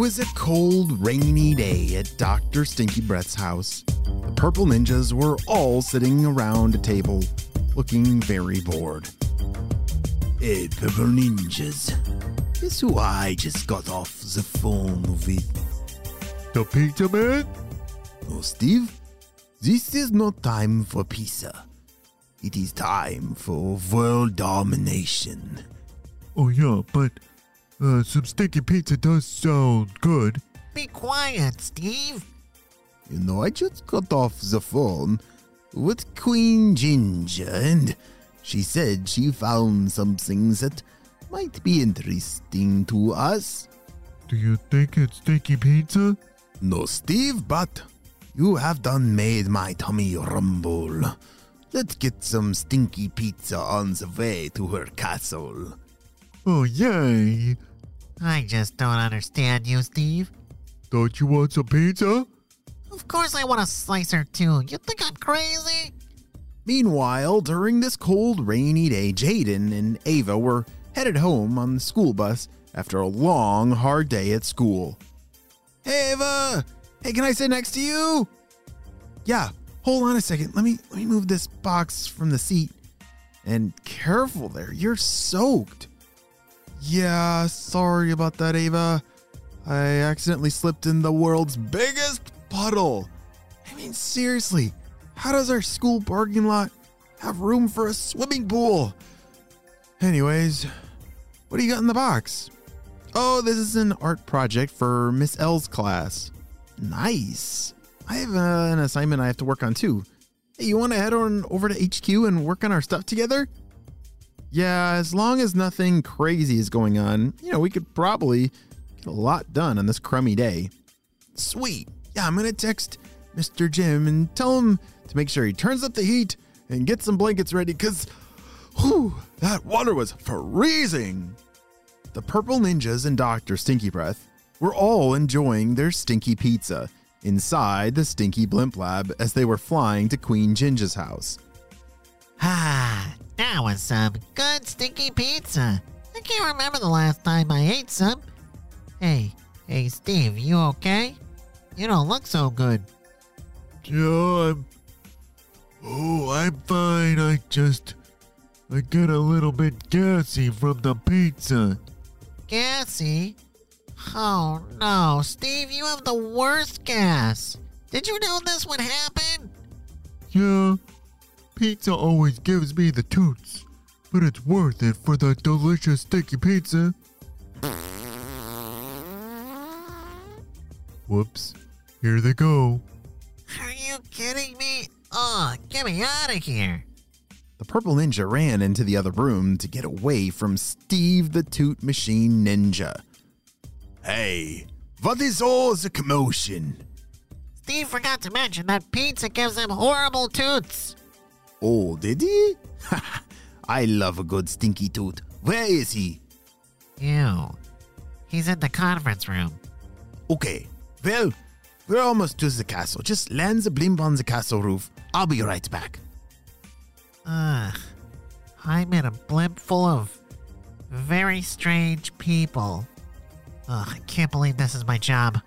Was a cold, rainy day at Dr. Stinky Breath's house. The Purple Ninjas were all sitting around a table, looking very bored. Hey, Purple Ninjas. Guess who I just got off the phone with? The pizza man? Oh, Steve? This is not time for pizza. It is time for world domination. Oh, yeah, but uh, some stinky pizza does sound good. Be quiet, Steve. You know, I just got off the phone with Queen Ginger, and she said she found some things that might be interesting to us. Do you think it's stinky pizza? No, Steve, but you have done made my tummy rumble. Let's get some stinky pizza on the way to her castle. Oh, yay! I just don't understand you, Steve. Don't you want some pizza? Of course I want a slice or two. You think I'm crazy? Meanwhile, during this cold, rainy day, Jaden and Ava were headed home on the school bus after a long, hard day at school. Hey, Ava! Hey, can I sit next to you? Yeah, hold on a second. Let me let me move this box from the seat. And careful there, you're soaked. Yeah, sorry about that, Ava. I accidentally slipped in the world's biggest puddle. I mean, seriously, how does our school parking lot have room for a swimming pool? Anyways, what do you got in the box? Oh, this is an art project for Miss L's class. Nice. I have uh, an assignment I have to work on too. Hey, you want to head on over to HQ and work on our stuff together? Yeah, as long as nothing crazy is going on, you know, we could probably get a lot done on this crummy day. Sweet. Yeah, I'm gonna text Mr. Jim and tell him to make sure he turns up the heat and get some blankets ready, cause whew, that water was freezing. The purple ninjas and Dr. Stinky Breath were all enjoying their stinky pizza inside the stinky blimp lab as they were flying to Queen Ginger's house. Ah, that was some good stinky pizza. I can't remember the last time I ate some. Hey, hey, Steve, you okay? You don't look so good. Yeah, I'm. Oh, I'm fine. I just. I get a little bit gassy from the pizza. Gassy? Oh no, Steve, you have the worst gas. Did you know this would happen? Yeah, pizza always gives me the toots, but it's worth it for the delicious sticky pizza. Whoops, here they go. Are you kidding me? Oh, get me out of here. The purple ninja ran into the other room to get away from Steve the Toot Machine Ninja. Hey, what is all the commotion? Steve forgot to mention that pizza gives him horrible toots. Oh, did he? I love a good stinky toot. Where is he? Ew. He's in the conference room. Okay, well, we're almost to the castle. Just land the blimp on the castle roof. I'll be right back. Ugh. I'm in a blimp full of very strange people. Ugh, I can't believe this is my job.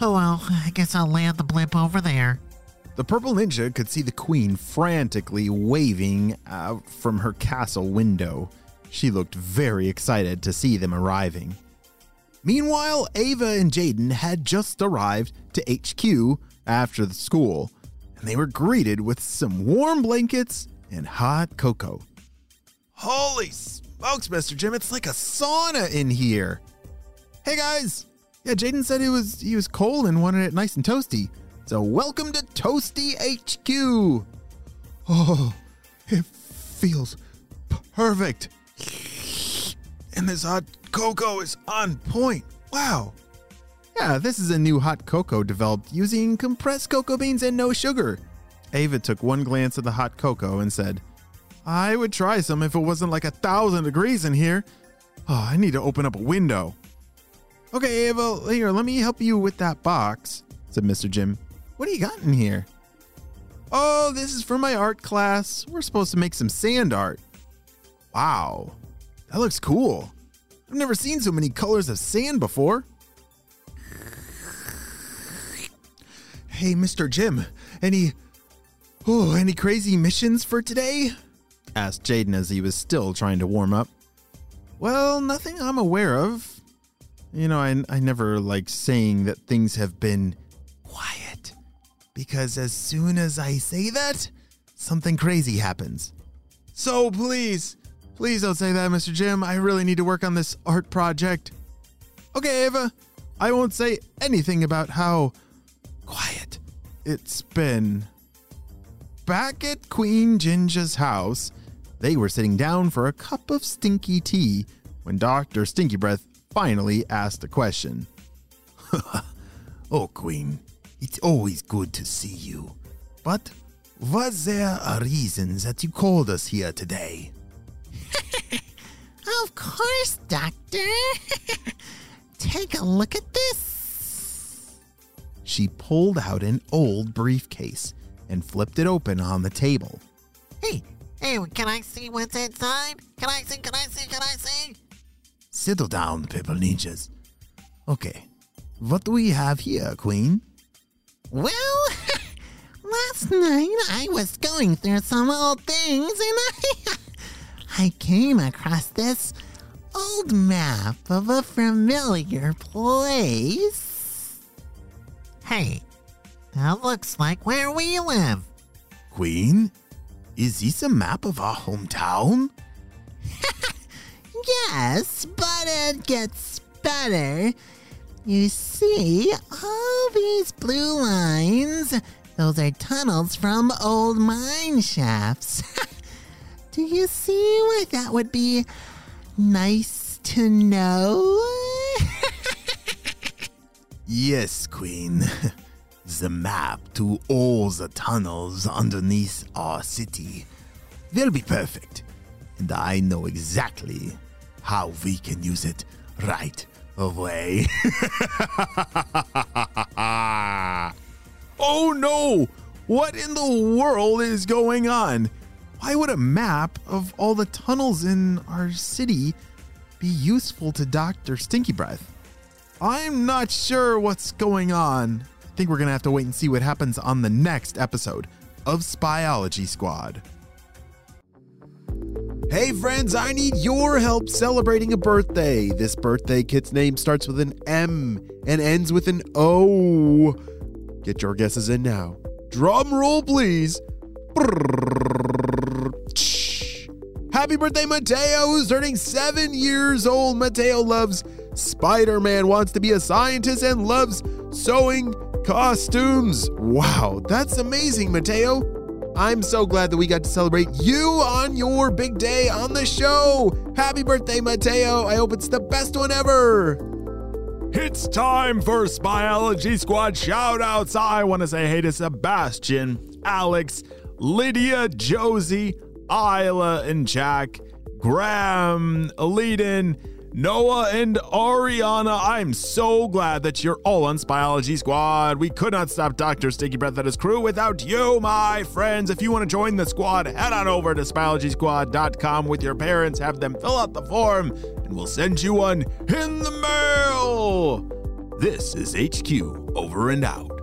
Oh well, I guess I'll land the blimp over there. The purple ninja could see the queen frantically waving out from her castle window. She looked very excited to see them arriving. Meanwhile, Ava and Jaden had just arrived to HQ after the school, and they were greeted with some warm blankets and hot cocoa. Holy smokes, Mr. Jim, it's like a sauna in here. Hey guys. Yeah, Jaden said he was he was cold and wanted it nice and toasty. So welcome to Toasty HQ. Oh, it feels perfect. And this hot cocoa is on point. Wow. Yeah, this is a new hot cocoa developed using compressed cocoa beans and no sugar. Ava took one glance at the hot cocoa and said, I would try some if it wasn't like a thousand degrees in here. Oh, I need to open up a window. Okay, Ava, here, let me help you with that box, said Mr. Jim. What do you got in here? Oh, this is for my art class. We're supposed to make some sand art. Wow, that looks cool. I've never seen so many colors of sand before. Hey, Mr. Jim, any oh, any crazy missions for today? asked Jaden as he was still trying to warm up. Well, nothing I'm aware of. You know, I, I never like saying that things have been because as soon as I say that, something crazy happens. So please, please don't say that, Mr. Jim. I really need to work on this art project. Okay, Ava, I won't say anything about how quiet it's been. Back at Queen Ginger's house, they were sitting down for a cup of stinky tea when Dr. Stinky Breath finally asked a question. Oh, Queen, it's always good to see you. But was there a reason that you called us here today? Of course, Doctor. Take a look at this. She pulled out an old briefcase and flipped it open on the table. Hey, hey, can I see what's inside? Can I see? Can I see? Can I see? Settle down, Pepper Ninjas. Okay, what do we have here, Queen? Well, last night I was going through some old things and I I came across this old map of a familiar place. Hey, that looks like where we live. Queen? Is this a map of our hometown? Yes, but it gets better. You see, all these blue lines, those are tunnels from old mine shafts. Do you see why that would be nice to know? Yes, Queen. the map to all the tunnels underneath our city. They'll be perfect. And I know exactly how we can use it right away. Oh no! What in the world is going on? Why would a map of all the tunnels in our city be useful to Dr. Stinky Breath? I'm not sure what's going on. I think we're gonna have to wait and see what happens on the next episode of Spyology Squad. Hey friends, I need your help celebrating a birthday. This birthday kit's name starts with an M and ends with an O. Get your guesses in now. Drum roll, please. Happy birthday, Mateo, who's turning seven years old. Mateo loves Spider Man, wants to be a scientist, and loves sewing costumes. Wow, that's amazing, Mateo. I'm so glad that we got to celebrate you on your big day on the show. Happy birthday, Mateo. I hope it's the best one ever. It's time for Spyology Squad shoutouts. I want to say hey to Sebastian, Alex, Lydia, Josie, Isla, and Jack, Graham, Aliden, Noah, and Ariana. I'm so glad that you're all on Spyology Squad. We could not stop Dr. Stinky Breath and his crew without you, my friends. If you want to join the squad, head on over to spyologysquad.com with your parents, have them fill out the form, and we'll send you one in the mail. This is HQ over and out.